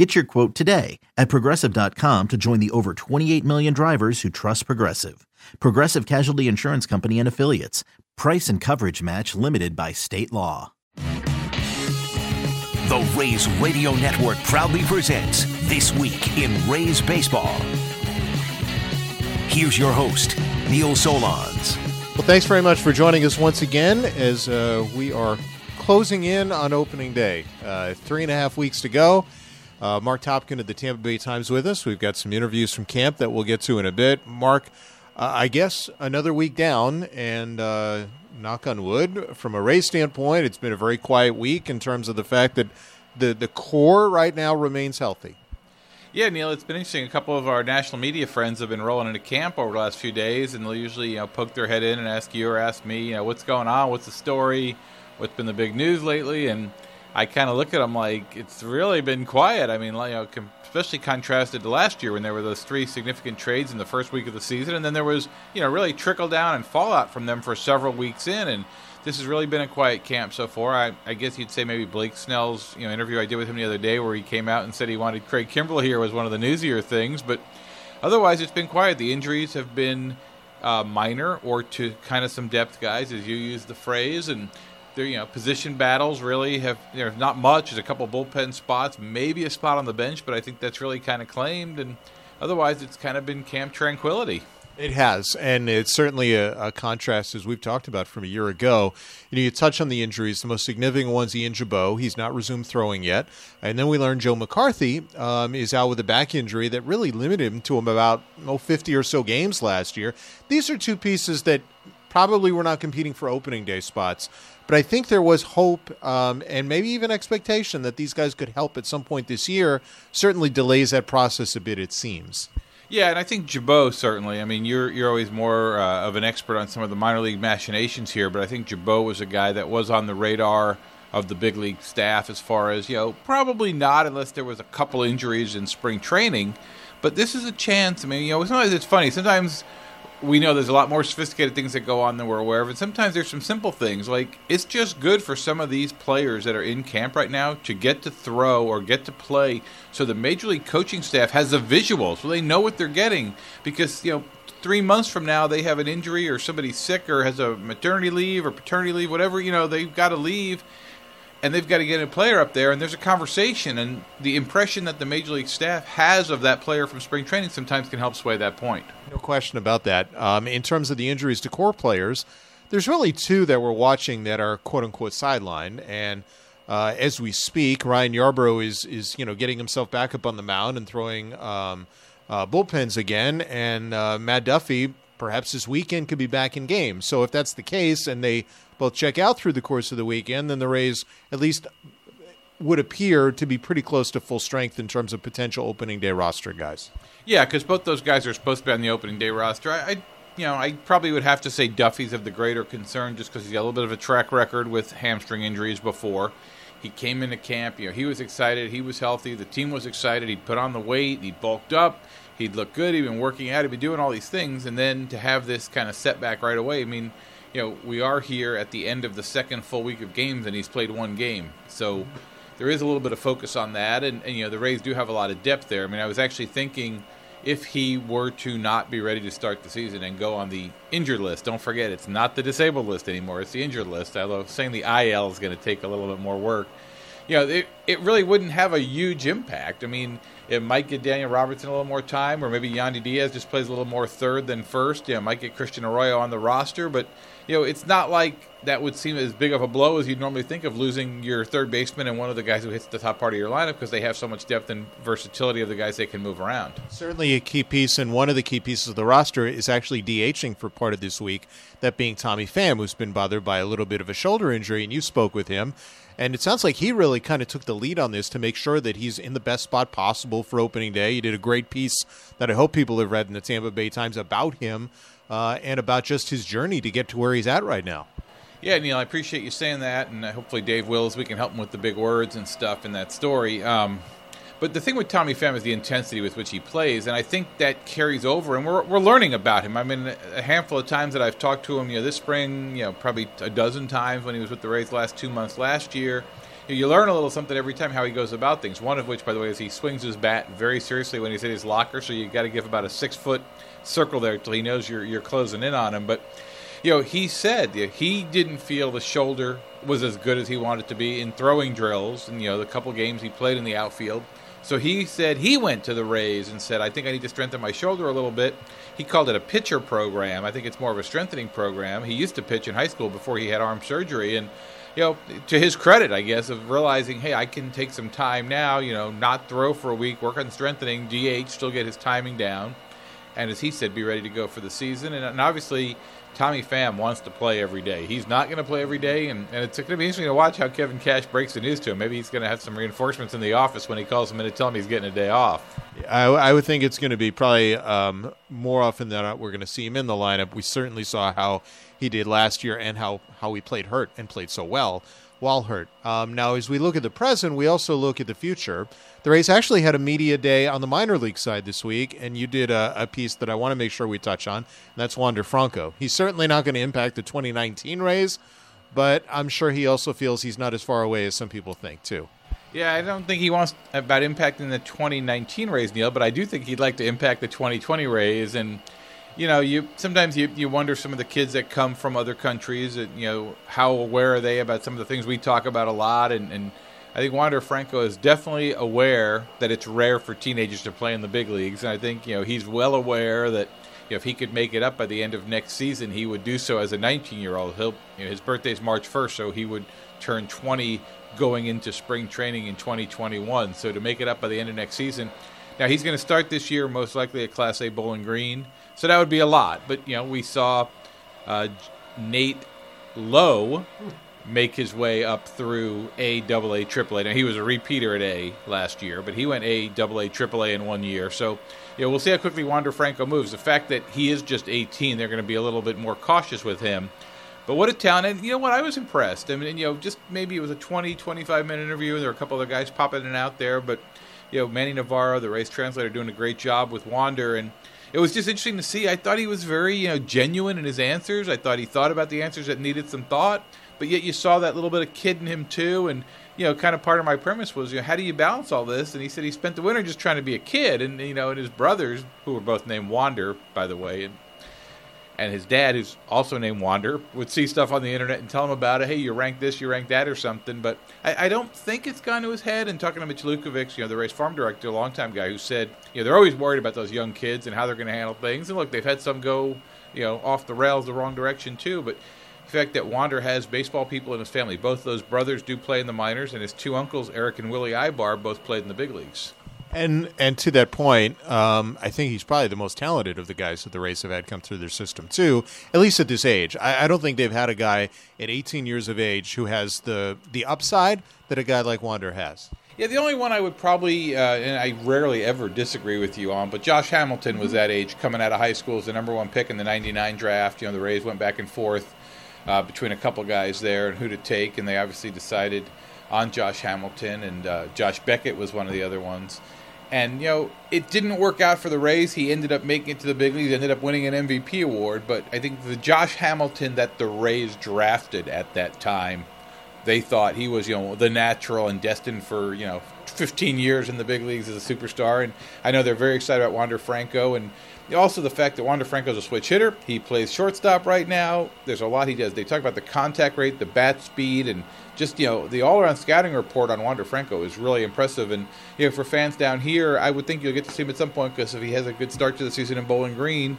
Get your quote today at progressive.com to join the over 28 million drivers who trust Progressive. Progressive Casualty Insurance Company and Affiliates. Price and coverage match limited by state law. The Rays Radio Network proudly presents This Week in Rays Baseball. Here's your host, Neil Solondz. Well, thanks very much for joining us once again as uh, we are closing in on opening day. Uh, three and a half weeks to go. Uh, Mark Topkin of the Tampa Bay Times with us. We've got some interviews from camp that we'll get to in a bit. Mark, uh, I guess another week down, and uh, knock on wood, from a Rays standpoint, it's been a very quiet week in terms of the fact that the, the core right now remains healthy. Yeah, Neil, it's been interesting. A couple of our national media friends have been rolling into camp over the last few days, and they'll usually you know, poke their head in and ask you or ask me, you know, what's going on, what's the story, what's been the big news lately, and I kind of look at them like it's really been quiet. I mean, you know, especially contrasted to last year when there were those three significant trades in the first week of the season, and then there was, you know, really trickle down and fallout from them for several weeks in, and this has really been a quiet camp so far. I, I, guess you'd say maybe Blake Snell's you know interview I did with him the other day, where he came out and said he wanted Craig Kimbrel here, was one of the newsier things. But otherwise, it's been quiet. The injuries have been uh, minor or to kind of some depth guys, as you use the phrase, and there you know position battles really have there's not much. There's a couple bullpen spots, maybe a spot on the bench, but I think that's really kind of claimed. And otherwise, it's kind of been camp tranquility. It has, and it's certainly a, a, contrast as we've talked about from a year ago. You know, you touch on the injuries. The most significant one's Ian Gibaut. He's not resumed throwing yet, and then we learned Joe McCarthy um, is out with a back injury that really limited him to about oh, 50 or so games last year. These are two pieces that probably were not competing for opening day spots. But I think there was hope um, and maybe even expectation that these guys could help at some point this year. Certainly delays that process a bit, it seems. Yeah, and I think Gibaut certainly. I mean, you're you're always more uh, of an expert on some of the minor league machinations here, but I think Gibaut was a guy that was on the radar of the big league staff as far as you know, probably not unless there was a couple injuries in spring training. But this is a chance. I mean, you know, sometimes it's funny. Sometimes we know there's a lot more sophisticated things that go on than we're aware of, and sometimes there's some simple things. Like it's just good for some of these players that are in camp right now to get to throw or get to play, so the major league coaching staff has the visual, so they know what they're getting. Because you know, three months from now they have an injury or somebody's sick or has a maternity leave or paternity leave, whatever you know, they've got to leave and they've got to get a player up there, and there's a conversation, and the impression that the major league staff has of that player from spring training sometimes can help sway that point. No question about that. Um, in terms of the injuries to core players, there's really two that we're watching that are quote unquote sideline, and uh, as we speak, Ryan Yarbrough is is you know getting himself back up on the mound and throwing um, uh, bullpens again, and uh, Matt Duffy perhaps this weekend could be back in game. So if that's the case, and they both check out through the course of the weekend, then the Rays at least would appear to be pretty close to full strength in terms of potential opening day roster guys. Yeah, because both those guys are supposed to be on the opening day roster. I, I, you know, I probably would have to say Duffy's of the greater concern just because he's got a little bit of a track record with hamstring injuries before. He came into camp, you know, he was excited, he was healthy, the team was excited, he'd put on the weight, he bulked up, he'd look good, he'd been working out, he'd been doing all these things, and then to have this kind of setback right away, I mean – you know, we are here at the end of the second full week of games, and he's played one game. So there is a little bit of focus on that, and, and you know, the Rays do have a lot of depth there. I mean, I was actually thinking if he were to not be ready to start the season and go on the injured list, don't forget it's not the disabled list anymore; it's the injured list. Although saying the IL is going to take a little bit more work, you know, it, it really wouldn't have a huge impact. I mean, it might get Daniel Robertson a little more time, or maybe Yandy Diaz just plays a little more third than first. Yeah, might get Christian Arroyo on the roster, but you know, it's not like that would seem as big of a blow as you'd normally think of losing your third baseman and one of the guys who hits the top part of your lineup because they have so much depth and versatility of the guys they can move around. Certainly a key piece, and one of the key pieces of the roster is actually DHing for part of this week, that being Tommy Pham, who's been bothered by a little bit of a shoulder injury, and you spoke with him. And it sounds like he really kind of took the lead on this to make sure that he's in the best spot possible for opening day. He did a great piece that I hope people have read in the Tampa Bay Times about him uh, and about just his journey to get to where he's at right now. Yeah, Neil, I appreciate you saying that, and uh, hopefully Dave Wills, we can help him with the big words and stuff in that story. Um, but the thing with Tommy Pham is the intensity with which he plays, and I think that carries over. And we're, we're learning about him. I mean, a handful of times that I've talked to him, you know, this spring, you know, probably a dozen times when he was with the Rays last two months last year. You, know, you learn a little something every time how he goes about things. One of which, by the way, is he swings his bat very seriously when he's in his locker. So you got to give about a six foot circle there till he knows you're you're closing in on him. But you know, he said he didn't feel the shoulder was as good as he wanted to be in throwing drills, and you know, the couple games he played in the outfield so he said he went to the Rays and said, I think I need to strengthen my shoulder a little bit. He called it a pitcher program. I think it's more of a strengthening program. He used to pitch in high school before he had arm surgery. And, you know, to his credit, I guess, of realizing, hey, I can take some time now, you know, not throw for a week, work on strengthening, DH, still get his timing down. And as he said, be ready to go for the season. And, and obviously, Tommy Pham wants to play every day. He's not going to play every day, and, and it's going to be interesting to watch how Kevin Cash breaks the news to him. Maybe he's going to have some reinforcements in the office when he calls him in to tell him he's getting a day off. I, I would think it's going to be probably um, more often than not we're going to see him in the lineup. We certainly saw how he did last year and how, how he played hurt and played so well while hurt. Um, now, as we look at the present, we also look at the future. The Rays actually had a media day on the minor league side this week, and you did a, a piece that I want to make sure we touch on, and that's Wander Franco. He's certainly not going to impact the 2019 Rays, but I'm sure he also feels he's not as far away as some people think, too. Yeah, I don't think he wants about impacting the 2019 Rays, Neil, but I do think he'd like to impact the 2020 Rays, and you know, you sometimes you, you wonder some of the kids that come from other countries, and, you know, how aware are they about some of the things we talk about a lot, and, and I think Wander Franco is definitely aware that it's rare for teenagers to play in the big leagues, and I think you know he's well aware that you know, if he could make it up by the end of next season, he would do so as a 19-year-old. He'll you know, his birthday's March 1st, so he would turn 20 going into spring training in 2021. So to make it up by the end of next season, now he's going to start this year most likely at Class A Bowling Green. So that would be a lot. But, you know, we saw uh, Nate Lowe make his way up through A, double A, triple A. Now, he was a repeater at A last year, but he went A, double A, triple A in one year. So, you know, we'll see how quickly Wander Franco moves. The fact that he is just 18, they're going to be a little bit more cautious with him. But what a talent. And you know what? I was impressed. I mean, you know, just maybe it was a 20, 25 minute interview, and there were a couple other guys popping in and out there. But, you know, Manny Navarro, the Rays translator, doing a great job with Wander. And, it was just interesting to see. I thought he was very you know genuine in his answers. I thought he thought about the answers that needed some thought, but yet you saw that little bit of kid in him too. And you know, kind of part of my premise was, you know, how do you balance all this? And he said he spent the winter just trying to be a kid, and you know, and his brothers, who were both named Wander, by the way, and and his dad, who's also named Wander, would see stuff on the internet and tell him about it. Hey, you rank this, you rank that, or something. But I, I don't think it's gone to his head. And talking to Mitch Lukevics, you know, the Rays farm director, a longtime guy, who said, you know, they're always worried about those young kids and how they're going to handle things. And look, they've had some go, you know, off the rails the wrong direction too. But the fact that Wander has baseball people in his family, both those brothers do play in the minors, and his two uncles, Eric and Willie Aybar, both played in the big leagues. And and to that point, um, I think he's probably the most talented of the guys that the Rays have had come through their system too. At least at this age, I, I don't think they've had a guy at 18 years of age who has the the upside that a guy like Wander has. Yeah, the only one I would probably, uh, and I rarely ever disagree with you on, but Josh Hamilton was that age coming out of high school as the number one pick in the 99 draft. You know, the Rays went back and forth uh, between a couple guys there and who to take, and they obviously decided on Josh Hamilton, and uh, Josh Beckett was one of the other ones. And, you know, it didn't work out for the Rays. He ended up making it to the big leagues, ended up winning an MVP award. But I think the Josh Hamilton that the Rays drafted at that time, they thought he was, you know, the natural and destined for, you know, 15 years in the big leagues as a superstar. And I know they're very excited about Wander Franco. And also the fact that Wander is a switch hitter. He plays shortstop right now. There's a lot he does. They talk about the contact rate, the bat speed, and just you know the all-around scouting report on Wander Franco is really impressive. And you know for fans down here, I would think you'll get to see him at some point because if he has a good start to the season in Bowling Green,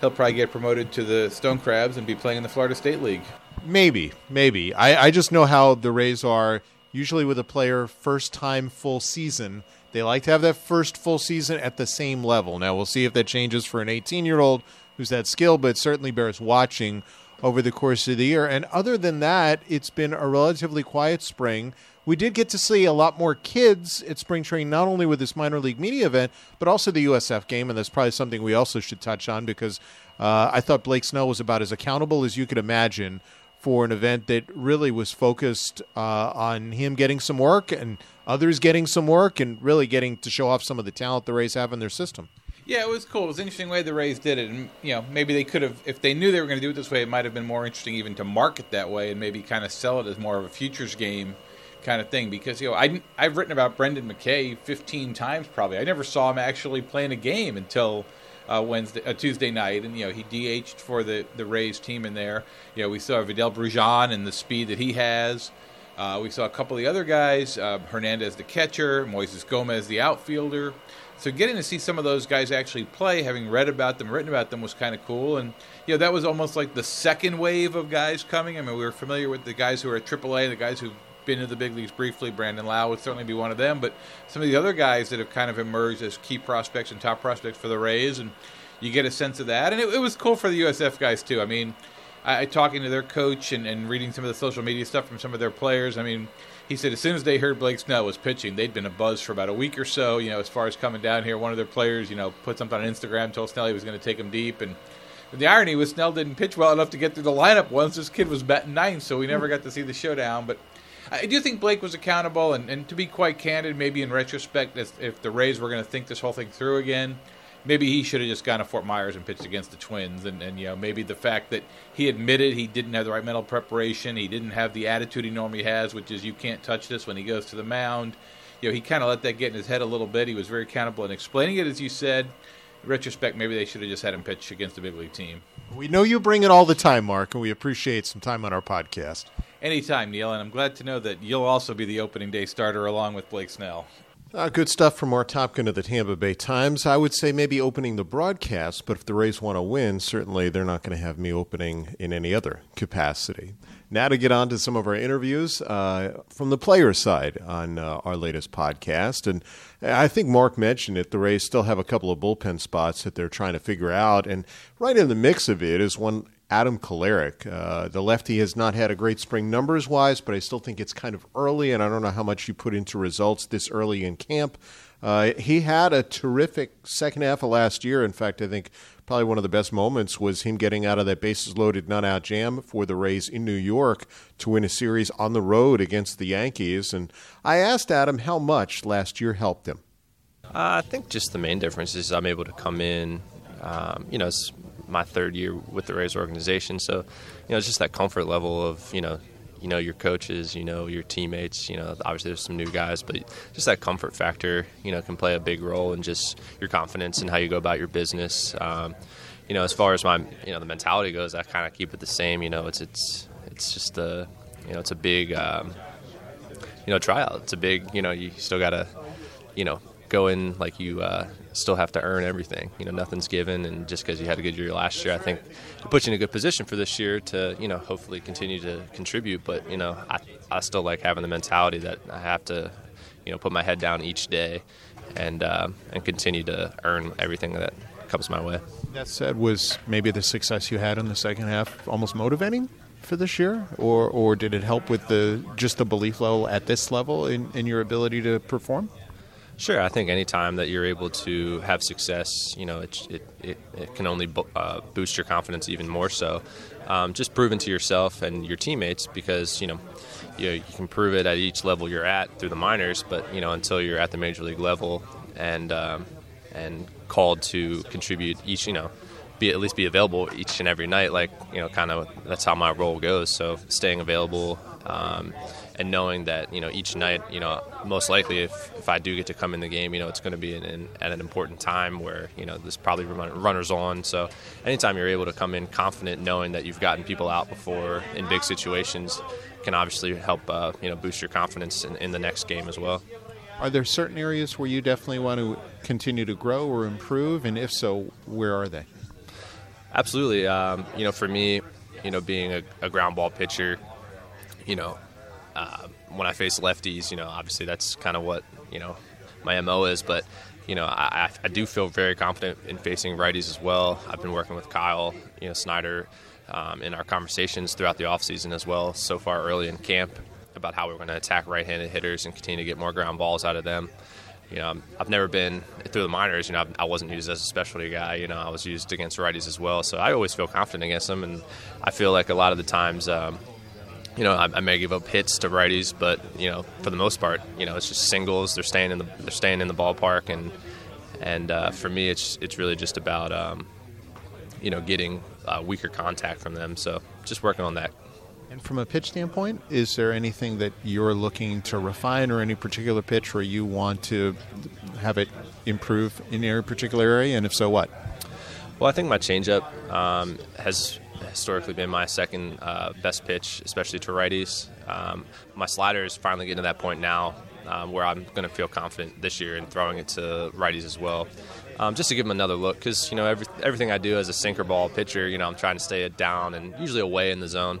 he'll probably get promoted to the Stone Crabs and be playing in the Florida State League. Maybe, maybe. I, I just know how the Rays are usually with a player first time full season. They like to have that first full season at the same level. Now we'll see if that changes for an 18 year old who's that skill, but certainly bears watching over the course of the year. And other than that, it's been a relatively quiet spring. We did get to see a lot more kids at spring training, not only with this minor league media event, but also the USF game. And that's probably something we also should touch on because uh, I thought Blake Snell was about as accountable as you could imagine for an event that really was focused uh, on him getting some work and others getting some work and really getting to show off some of the talent the Rays have in their system. Yeah, it was cool. It was an interesting way the Rays did it, and you know maybe they could have, if they knew they were going to do it this way, it might have been more interesting even to market that way and maybe kind of sell it as more of a futures game kind of thing. Because you know I I've written about Brendan McKay 15 times probably. I never saw him actually playing a game until uh, Wednesday, uh, Tuesday night, and you know he DH'd for the the Rays team in there. You know we saw Vidal Bruján and the speed that he has. Uh, we saw a couple of the other guys, uh, Hernandez the catcher, Moises Gomez the outfielder. So getting to see some of those guys actually play, having read about them, written about them, was kind of cool. And you know that was almost like the second wave of guys coming. I mean, we were familiar with the guys who are at AAA, the guys who've been to the big leagues briefly. Brandon Lowe would certainly be one of them, but some of the other guys that have kind of emerged as key prospects and top prospects for the Rays, and you get a sense of that. And it, it was cool for the USF guys too. I mean, I, talking to their coach and, and reading some of the social media stuff from some of their players. I mean he said as soon as they heard Blake Snell was pitching, they'd been a buzz for about a week or so. You know, as far as coming down here, one of their players, you know, put something on Instagram, told Snell he was going to take him deep, and the irony was Snell didn't pitch well enough to get through the lineup once. This kid was batting ninth, so we never got to see the showdown. But I do think Blake was accountable, and, and to be quite candid, maybe in retrospect, if, if the Rays were going to think this whole thing through again, maybe he should have just gone to Fort Myers and pitched against the Twins. And, and you know, maybe the fact that he admitted he didn't have the right mental preparation, he didn't have the attitude he normally has, which is you can't touch this when he goes to the mound. You know, he kind of let that get in his head a little bit. He was very accountable in explaining it, as you said. In retrospect, maybe they should have just had him pitch against the big league team. We know you bring it all the time, Mark, and we appreciate some time on our podcast. Anytime, Neil, and I'm glad to know that you'll also be the opening day starter along with Blake Snell. Uh, good stuff from Mark Topkin of the Tampa Bay Times. I would say maybe opening the broadcast, but if the Rays want to win, certainly they're not going to have me opening in any other capacity. Now to get on to some of our interviews uh, from the player side on uh, our latest podcast. And I think Mark mentioned it. The Rays still have a couple of bullpen spots that they're trying to figure out. And right in the mix of it is one Adam Kolarek. Uh, the lefty has not had a great spring numbers wise, but I still think it's kind of early, and I don't know how much you put into results this early in camp. Uh, he had a terrific second half of last year. In fact, I think probably one of the best moments was him getting out of that bases loaded, none out jam for the Rays in New York to win a series on the road against the Yankees. And I asked Adam how much last year helped him. Uh, I think just the main difference is I'm able to come in. Um, you know, it's my third year with the Rays organization. So, you know, it's just that comfort level of, you know, you know your coaches, you know your teammates. You know, obviously there's some new guys, but just that comfort factor, you know, can play a big role in just your confidence and how you go about your business. Um, you know, as far as my, you know, the mentality goes, I kind of keep it the same. You know, it's it's it's just a, you know, it's a big, um, you know, tryout. It's a big, you know, you still gotta, you know, go in like you uh, still have to earn everything. You know, nothing's given, and just because you had a good year last year, I think it puts you in a good position for this year to you know hopefully continue to contribute. But you know, I I still like having the mentality that I have to you know put my head down each day and uh, and continue to earn everything that comes my way. That said, was maybe the success you had in the second half almost motivating? for this year, or or did it help with the just the belief level at this level in, in your ability to perform? Sure, I think anytime that you're able to have success, you know, it, it, it, it can only bo- uh, boost your confidence even more so. Um, just proving to yourself and your teammates because, you know, you, you, can prove it at each level you're at through the minors, but, you know, until you're at the major league level and, um, and called to contribute each, you know, be at least be available each and every night, like, you know, kind of that's how my role goes. So staying available, um, and knowing that you know each night, you know, most likely if, if I do get to come in the game, you know, it's going to be in, in, at an important time where you know there's probably runners on. So anytime you're able to come in confident, knowing that you've gotten people out before in big situations, can obviously help uh, you know boost your confidence in, in the next game as well. Are there certain areas where you definitely want to continue to grow or improve, and if so, where are they? Absolutely. Um, you know, for me, you know, being a, a ground ball pitcher, you know, uh, when I face lefties, you know, obviously that's kind of what you know my mo is. But you know, I, I do feel very confident in facing righties as well. I've been working with Kyle, you know, Snyder. um, in our conversations throughout the offseason as well, so far early in camp, about how we're going to attack right-handed hitters and continue to get more ground balls out of them. You know, I've never been through the minors. You know, I wasn't used as a specialty guy. You know, I was used against righties as well. So I always feel confident against them, and I feel like a lot of the times, um, you know, I, I, may give up hits to righties, but you know, for the most part, you know, it's just singles. They're staying in the they're staying in the ballpark, and and uh, for me, it's it's really just about um, you know getting uh, weaker contact from them. So just working on that. And from a pitch standpoint, is there anything that you're looking to refine, or any particular pitch where you want to have it improve in your particular area? And if so, what? Well, I think my changeup um, has historically been my second uh, best pitch, especially to righties. Um, my slider is finally getting to that point now um, where I'm going to feel confident this year in throwing it to righties as well. Um, just to give them another look, because you know every, everything I do as a sinker ball pitcher, you know I'm trying to stay it down and usually away in the zone.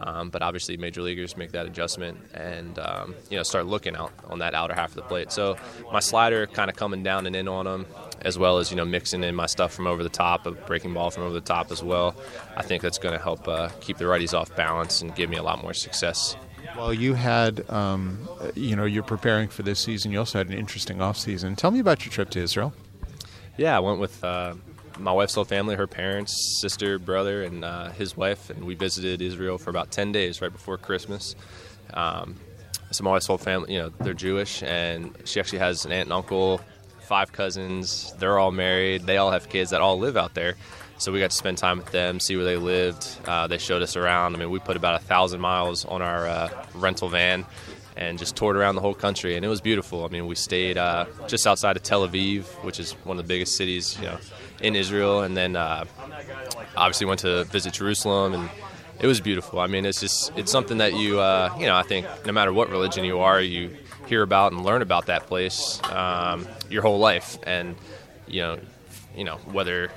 Um, but obviously, major leaguers make that adjustment and um, you know start looking out on that outer half of the plate. So my slider kind of coming down and in on them, as well as you know mixing in my stuff from over the top, a breaking ball from over the top as well. I think that's going to help uh, keep the righties off balance and give me a lot more success. Well, you had, um, you know, you're preparing for this season. You also had an interesting off season. Tell me about your trip to Israel. Yeah, I went with uh, my wife's whole family, her parents, sister, brother, and uh, his wife, and we visited Israel for about ten days right before Christmas. Um, so my wife's whole family, you know, they're Jewish, and she actually has an aunt and uncle, five cousins. They're all married. They all have kids that all live out there. So we got to spend time with them, see where they lived. Uh, they showed us around. I mean, we put about a thousand miles on our uh, rental van and just toured around the whole country, and it was beautiful. I mean, we stayed uh, just outside of Tel Aviv, which is one of the biggest cities, you know, in Israel, and then uh, obviously went to visit Jerusalem, and it was beautiful. I mean, it's just it's something that you uh, you know I think no matter what religion you are, you hear about and learn about that place um, your whole life, and you know you know whether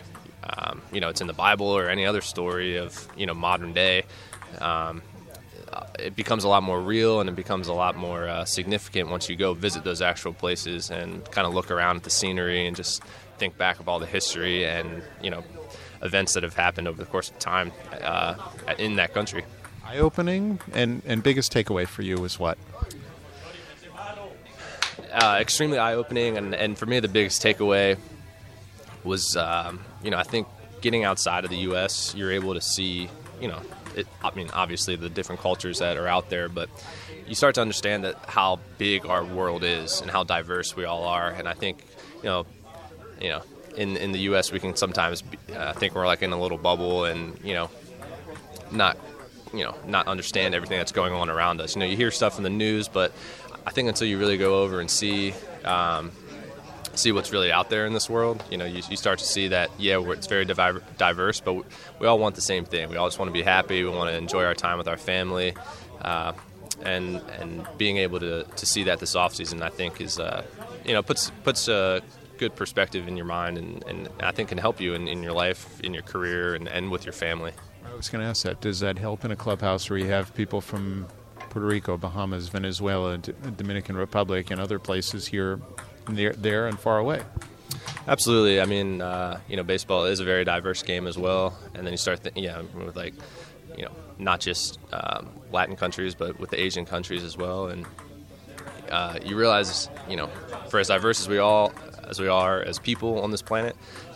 um, you know it's in the Bible or any other story of you know modern day. Um, it becomes a lot more real and it becomes a lot more uh, significant once you go visit those actual places and kind of look around at the scenery and just think back of all the history and you know events that have happened over the course of time uh, in that country. Eye opening and and biggest takeaway for you was what? Uh, extremely eye opening, and, and for me the biggest takeaway was um, you know I think getting outside of the U.S. you're able to see you know it, I mean obviously the different cultures that are out there, but you start to understand that how big our world is and how diverse we all are, and I think you know you know, in in the U.S. we can sometimes uh, think we're like in a little bubble and you know, not you know not understand everything that's going on around us. You know, you hear stuff in the news, but I think until you really go over and see. Um, see what's really out there in this world. You know, you, you start to see that yeah, it's very diverse, but we, we, all want the same thing. We all just want to be happy. We want to enjoy our time with our family, uh, and and being able to, to see that this off season, I think, is uh, you know puts puts uh, good perspective in your mind and, and I think can help you in, in your life, in your career, and, and with your family. I was going to ask that. Does that help in a clubhouse where you have people from Puerto Rico, Bahamas, Venezuela, D- Dominican Republic, and other places here, near, there, and far away? Absolutely. I mean, uh, you know, baseball is a very diverse game as well. And then you start, th- yeah, with like, you know, not just um, Latin countries, but with the Asian countries as well. And uh, you realize, you know, for as diverse as we all as we are as people on this planet.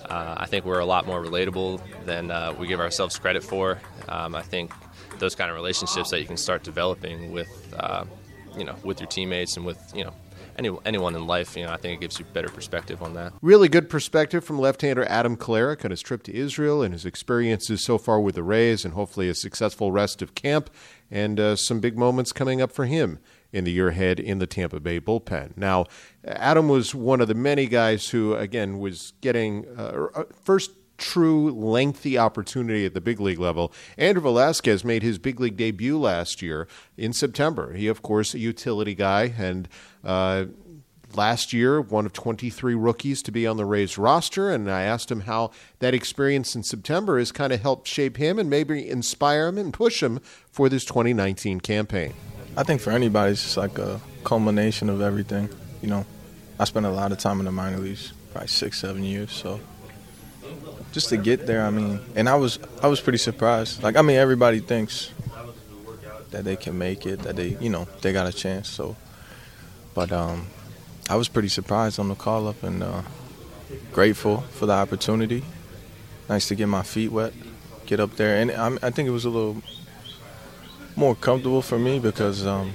Uh, I think we're a lot more relatable than uh, we give ourselves credit for. Um, I think those kind of relationships that you can start developing with, uh, you know, with your teammates and with, you know, any, anyone in life, you know, I think it gives you better perspective on that. Really good perspective from left-hander Adam Kolarek on his trip to Israel and his experiences so far with the Rays, and hopefully a successful rest of camp and uh, some big moments coming up for him in the year ahead in the Tampa Bay bullpen. Now, Adam was one of the many guys who, again, was getting uh, first true lengthy opportunity at the big league level. Andrew Velazquez made his big league debut last year in September. He, of course, a utility guy and. Uh, last year, one of 23 rookies to be on the Rays roster, and I asked him how that experience in September has kind of helped shape him and maybe inspire him and push him for this 2019 campaign. I think for anybody, it's just like a culmination of everything. You know, I spent a lot of time in the minor leagues, probably six, seven years. So just to get there. I mean, and I was I was pretty surprised. Like I mean, everybody thinks that they can make it, that they you know they got a chance. So, but um, I was pretty surprised on the call up and uh, grateful for the opportunity. Nice to get my feet wet, get up there, and I, I think it was a little more comfortable for me because um,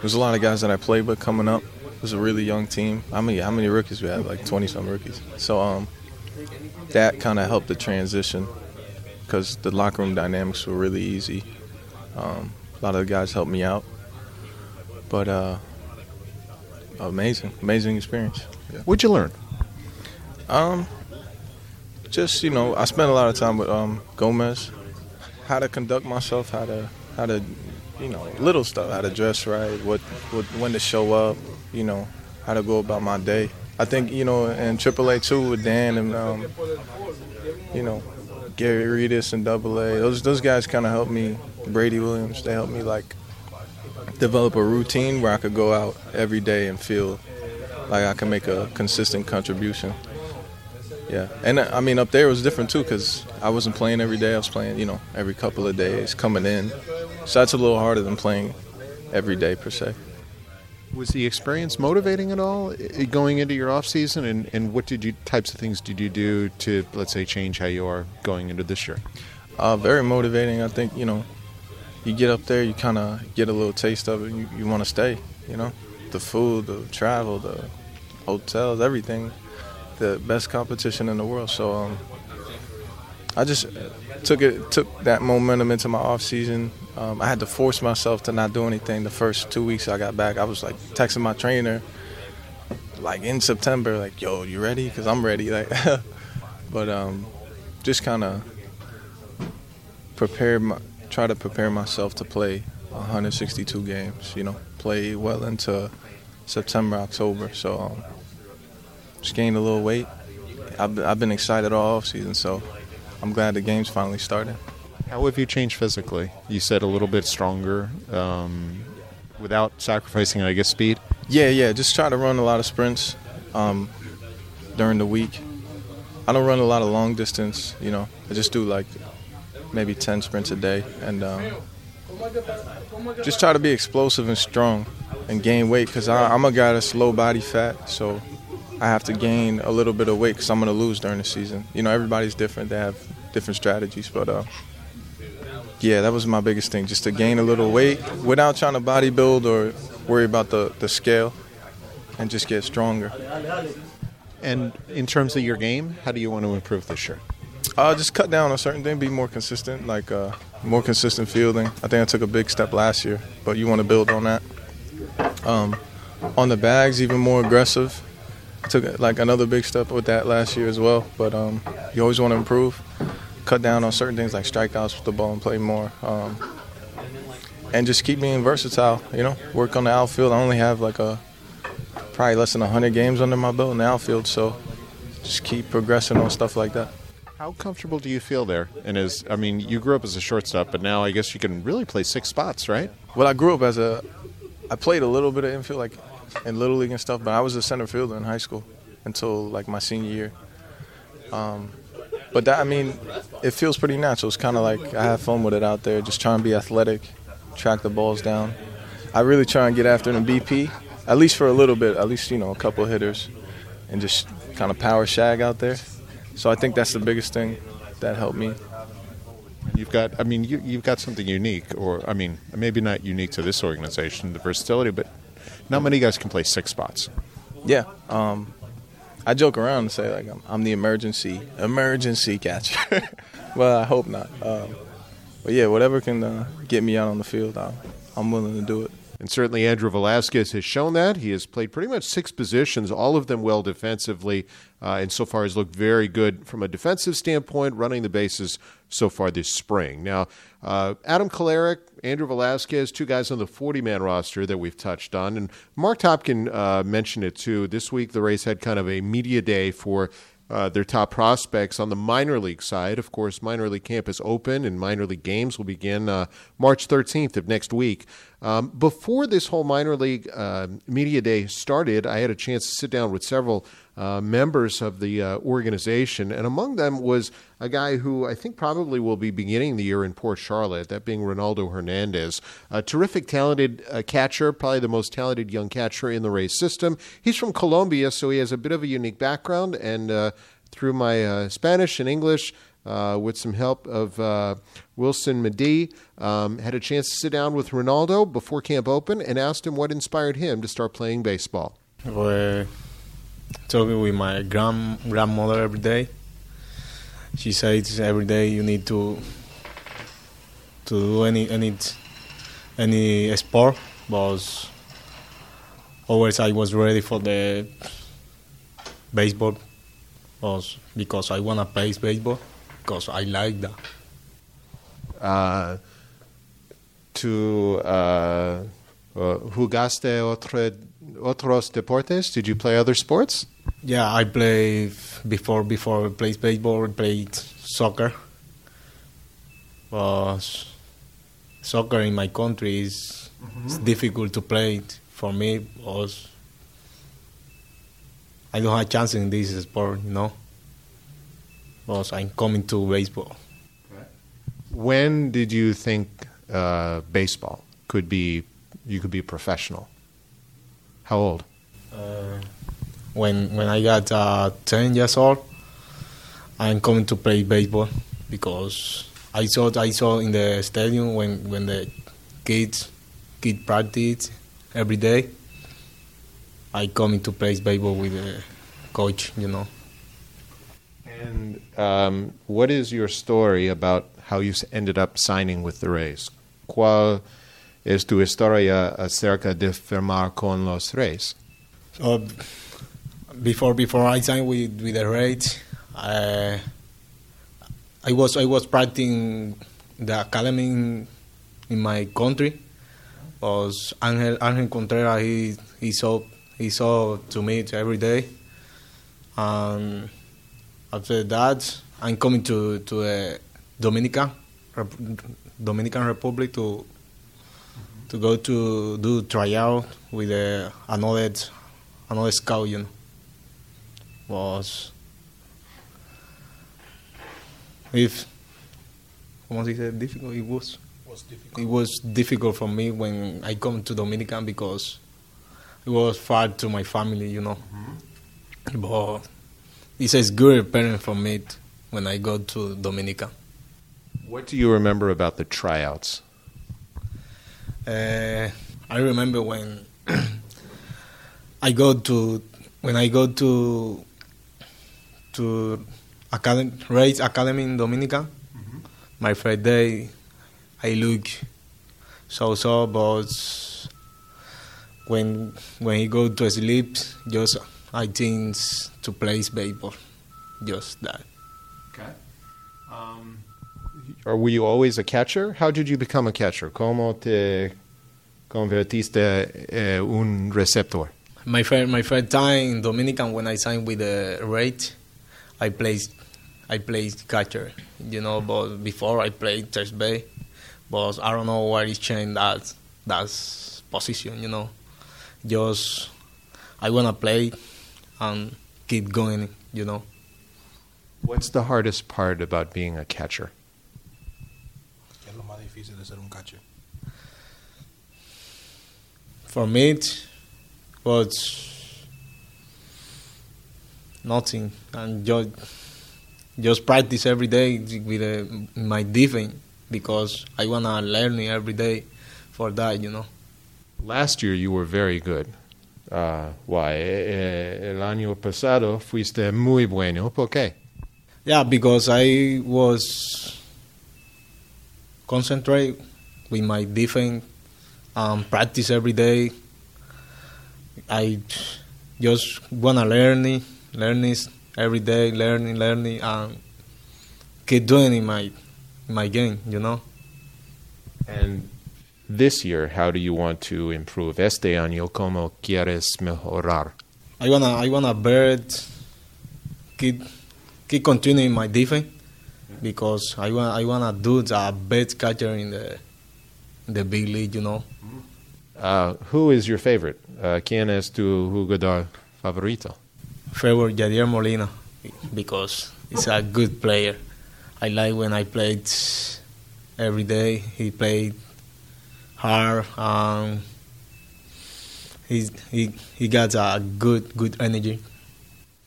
there's a lot of guys that I played with coming up. It was a really young team. How many how many rookies we had? Like 20 some rookies. So um, that kind of helped the transition because the locker room dynamics were really easy. Um, a lot of the guys helped me out, but uh, amazing, amazing experience. Yeah. What'd you learn? Um, just you know, I spent a lot of time with um, Gomez, how to conduct myself, how to how to you know little stuff, how to dress right, what, what when to show up, you know, how to go about my day. I think you know in AAA too with Dan and um, you know Gary Redus and Double A. Those those guys kind of helped me. Brady Williams, they helped me like develop a routine where I could go out every day and feel like I can make a consistent contribution. Yeah, and I mean up there was different too because I wasn't playing every day. I was playing, you know, every couple of days coming in. So that's a little harder than playing every day per se. Was the experience motivating at all going into your off season, and, and what did you types of things did you do to let's say change how you are going into this year? Uh, very motivating. I think you know, you get up there, you kind of get a little taste of it. You, you want to stay. You know, the food, the travel, the hotels, everything. The best competition in the world. So um, I just took it took that momentum into my off season. Um, I had to force myself to not do anything the first two weeks I got back. I was like texting my trainer, like in September, like, "Yo, you ready? Because I'm ready." Like, but um, just kind of prepare my, try to prepare myself to play 162 games. You know, play well into September, October. So um, just gained a little weight. I've, I've been excited all off season, so I'm glad the game's finally started. How have you changed physically? You said a little bit stronger um, without sacrificing, I guess, speed. Yeah, yeah. Just try to run a lot of sprints um, during the week. I don't run a lot of long distance. You know, I just do like maybe 10 sprints a day, and um, just try to be explosive and strong and gain weight because I'm a guy that's low body fat, so I have to gain a little bit of weight because I'm going to lose during the season. You know, everybody's different. They have different strategies, but uh, yeah, that was my biggest thing, just to gain a little weight without trying to bodybuild or worry about the, the scale and just get stronger. And in terms of your game, how do you want to improve this year? Uh, just cut down on certain things, be more consistent, like uh, more consistent fielding. I think I took a big step last year, but you want to build on that. Um, on the bags, even more aggressive I took like another big step with that last year as well. But um, you always want to improve, cut down on certain things like strikeouts with the ball and play more, um, and just keep being versatile. You know, work on the outfield. I only have like a probably less than 100 games under my belt in the outfield, so just keep progressing on stuff like that. How comfortable do you feel there? And as I mean, you grew up as a shortstop, but now I guess you can really play six spots, right? Well, I grew up as a, I played a little bit of infield, like in little league and stuff. But I was a center fielder in high school until like my senior year. Um, but that I mean, it feels pretty natural. It's kind of like I have fun with it out there, just trying to be athletic, track the balls down. I really try and get after them BP, at least for a little bit, at least you know a couple of hitters, and just kind of power shag out there. So I think that's the biggest thing that helped me. You've got, I mean, you, you've got something unique, or I mean, maybe not unique to this organization, the versatility, but not many guys can play six spots. Yeah. Um, I joke around and say like I'm, I'm the emergency emergency catcher. well, I hope not. Um, but yeah, whatever can uh, get me out on the field, i I'm willing to do it. And certainly Andrew Velazquez has shown that. He has played pretty much six positions, all of them well defensively, uh, and so far has looked very good from a defensive standpoint, running the bases so far this spring. Now, uh, Adam Kolarek, Andrew Velazquez, two guys on the 40 man roster that we've touched on. And Mark Topkin uh, mentioned it too. This week, the Rays had kind of a media day for uh, their top prospects on the minor league side. Of course, minor league camp is open and minor league games will begin uh, March 13th of next week. Um, before this whole minor league uh, media day started, I had a chance to sit down with several uh, members of the uh, organization, and among them was a guy who I think probably will be beginning the year in Port Charlotte, that being Ronaldo Hernandez. A terrific, talented uh, catcher, probably the most talented young catcher in the Rays system. He's from Colombia, so he has a bit of a unique background, and uh, through my uh, Spanish and English, uh, with some help of uh, Wilson Medee. Um, had a chance to sit down with Ronaldo before camp open and asked him what inspired him to start playing baseball. Well, talking with my grand grandmother every day. She says every day you need to to do any any any sport, but always I was ready for the baseball, was because I wanna play baseball because I like that. Uh, to uh, uh, jugaste otro, otros deportes? Did you play other sports? Yeah, I played before before I played baseball. I played soccer. Was soccer in my country is it's difficult to play it for me. Was I don't have a chance in this sport, you know. Because I'm coming to baseball. When did you think uh, baseball could be you could be professional? How old? Uh, when when I got uh, 10 years old, I'm coming to play baseball because I saw I saw in the stadium when, when the kids kid practice every day. I coming to play baseball with the coach, you know. And um, what is your story about how you ended up signing with the Rays? ¿Cuál es tu historia acerca uh, de firmar con los Rays? So before before I signed with with the Rays, I uh, I was I was practicing the academy in, in my country. Was Angel Angel Contreras he he saw he saw to me every day, and after that I'm coming to to uh, the Dominican Rep- Dominican Republic to to go to do tryout with uh, another another scout, you know, was if ¿cómo se dice difficult? It was it was difficult for me when I come to Dominican because it was far to my family, you know. But it's a good experience for me when I go to Dominica. What do you remember about the tryouts? Uh, I remember when I go to when I go to to academy, Rays academy in Dominica. My first day, I look so so, but when when he go to sleep, just I think to play baseball, just that. Okay. Um, or were you always a catcher? How did you become a catcher? ¿Cómo te convertiste eh, un receptor? My first, my first time in Dominican when I signed with the Raid, I played I played catcher, you know. But before I played third base, but I don't know why it changed that that position, you know. Just I wanna play and keep going, you know. What's the hardest part about being a catcher? ¿Qué es lo más difícil de ser un catcher? For me, it was nothing, and just just practice every day with uh, my defense because I wanna learn every day for that, you know. Last year you were very good. Uh, why? El año pasado fuiste muy bueno. ¿Por qué? Yeah, because I was concentrate with my defense and practice every day. I just wanna learn it, learn it every day, learning, learning, and keep doing in my in my game. You know. And this year, how do you want to improve? Este año, ¿cómo quieres mejorar? I wanna I wanna bird keep keep continuing my defense because I want I wanna do the best catcher in the in the big league. You know. Uh, who is your favorite? Uh, ¿Quién es tu jugador favorito? favor Yadier Molina because he's a good player. I like when I played every day. He played hard. Um, he's, he he got a good good energy.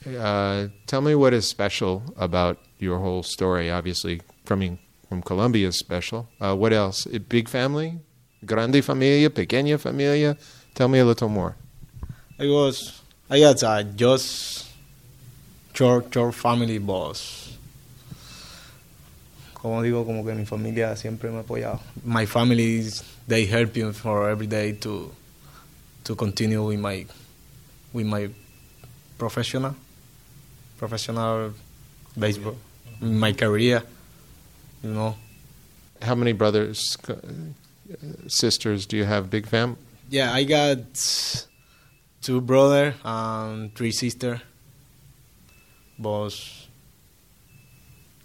Uh, tell me what is special about your whole story. Obviously, coming from Colombia is special. Uh, what else? A big family, grande familia, pequeña familia. Tell me a little more. I was I got a just short short family boss. Como digo, como que mi familia siempre me ha apoyado. My family, is- they help you for every day to to continue with my with my professional professional baseball, my career. You know, How many brothers, sisters do you have? Big fam. yeah, I got two brother and three sister. Boss,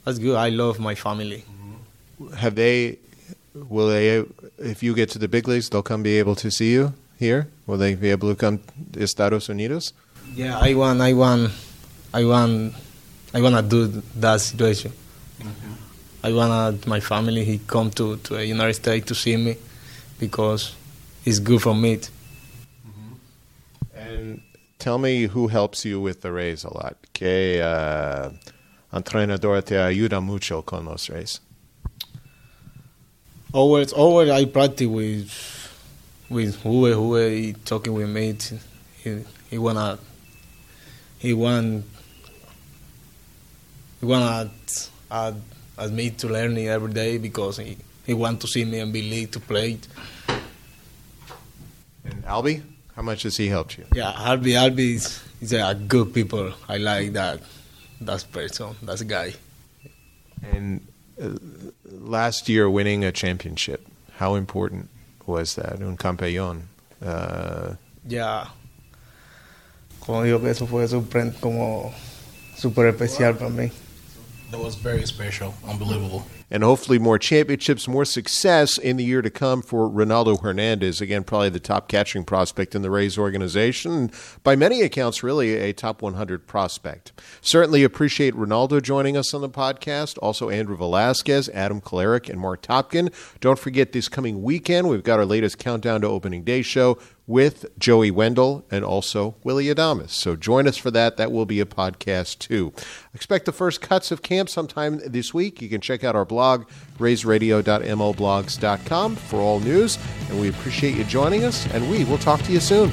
that's good. I love my family. Mm-hmm. Have they? Will they? If you get to the big leagues, they'll come be able to see you here. Will they be able to come to Estados Unidos? Yeah, I want, I want, I want, I wanna do that situation. I wanna my family he come to to the United States to see me because it's good for me. And tell me who helps you with the Rays a lot. Que uh, entrenador te ayuda mucho con los Rays? Always, always I practice with with who who he talking with me. He he wanna he want he wanna add, me to learning every day because he he want to see me and be league to play. it. And Albie, how much has he helped you? Yeah, Albi Albi is, is a good people. I like that that person, that guy. And uh, last year, winning a championship, how important was that? Un campeón. Uh, Ya, como digo que eso fue super, como super especial para mí. That was very special, unbelievable. and hopefully more championships, more success in the year to come for Ronaldo Hernandez. Again, probably the top catching prospect in the Rays organization. By many accounts, really a top 100 prospect. Certainly appreciate Ronaldo joining us on the podcast. Also, Andrew Velazquez, Adam Klarick, and Mark Topkin. Don't forget this coming weekend, we've got our latest Countdown to Opening Day show with Joey Wendle and also Willy Adames. So join us for that. That will be a podcast too. Expect the first cuts of camp sometime this week. You can check out our blog, raysradio.mlblogs.com for all news. And we appreciate you joining us, and we will talk to you soon.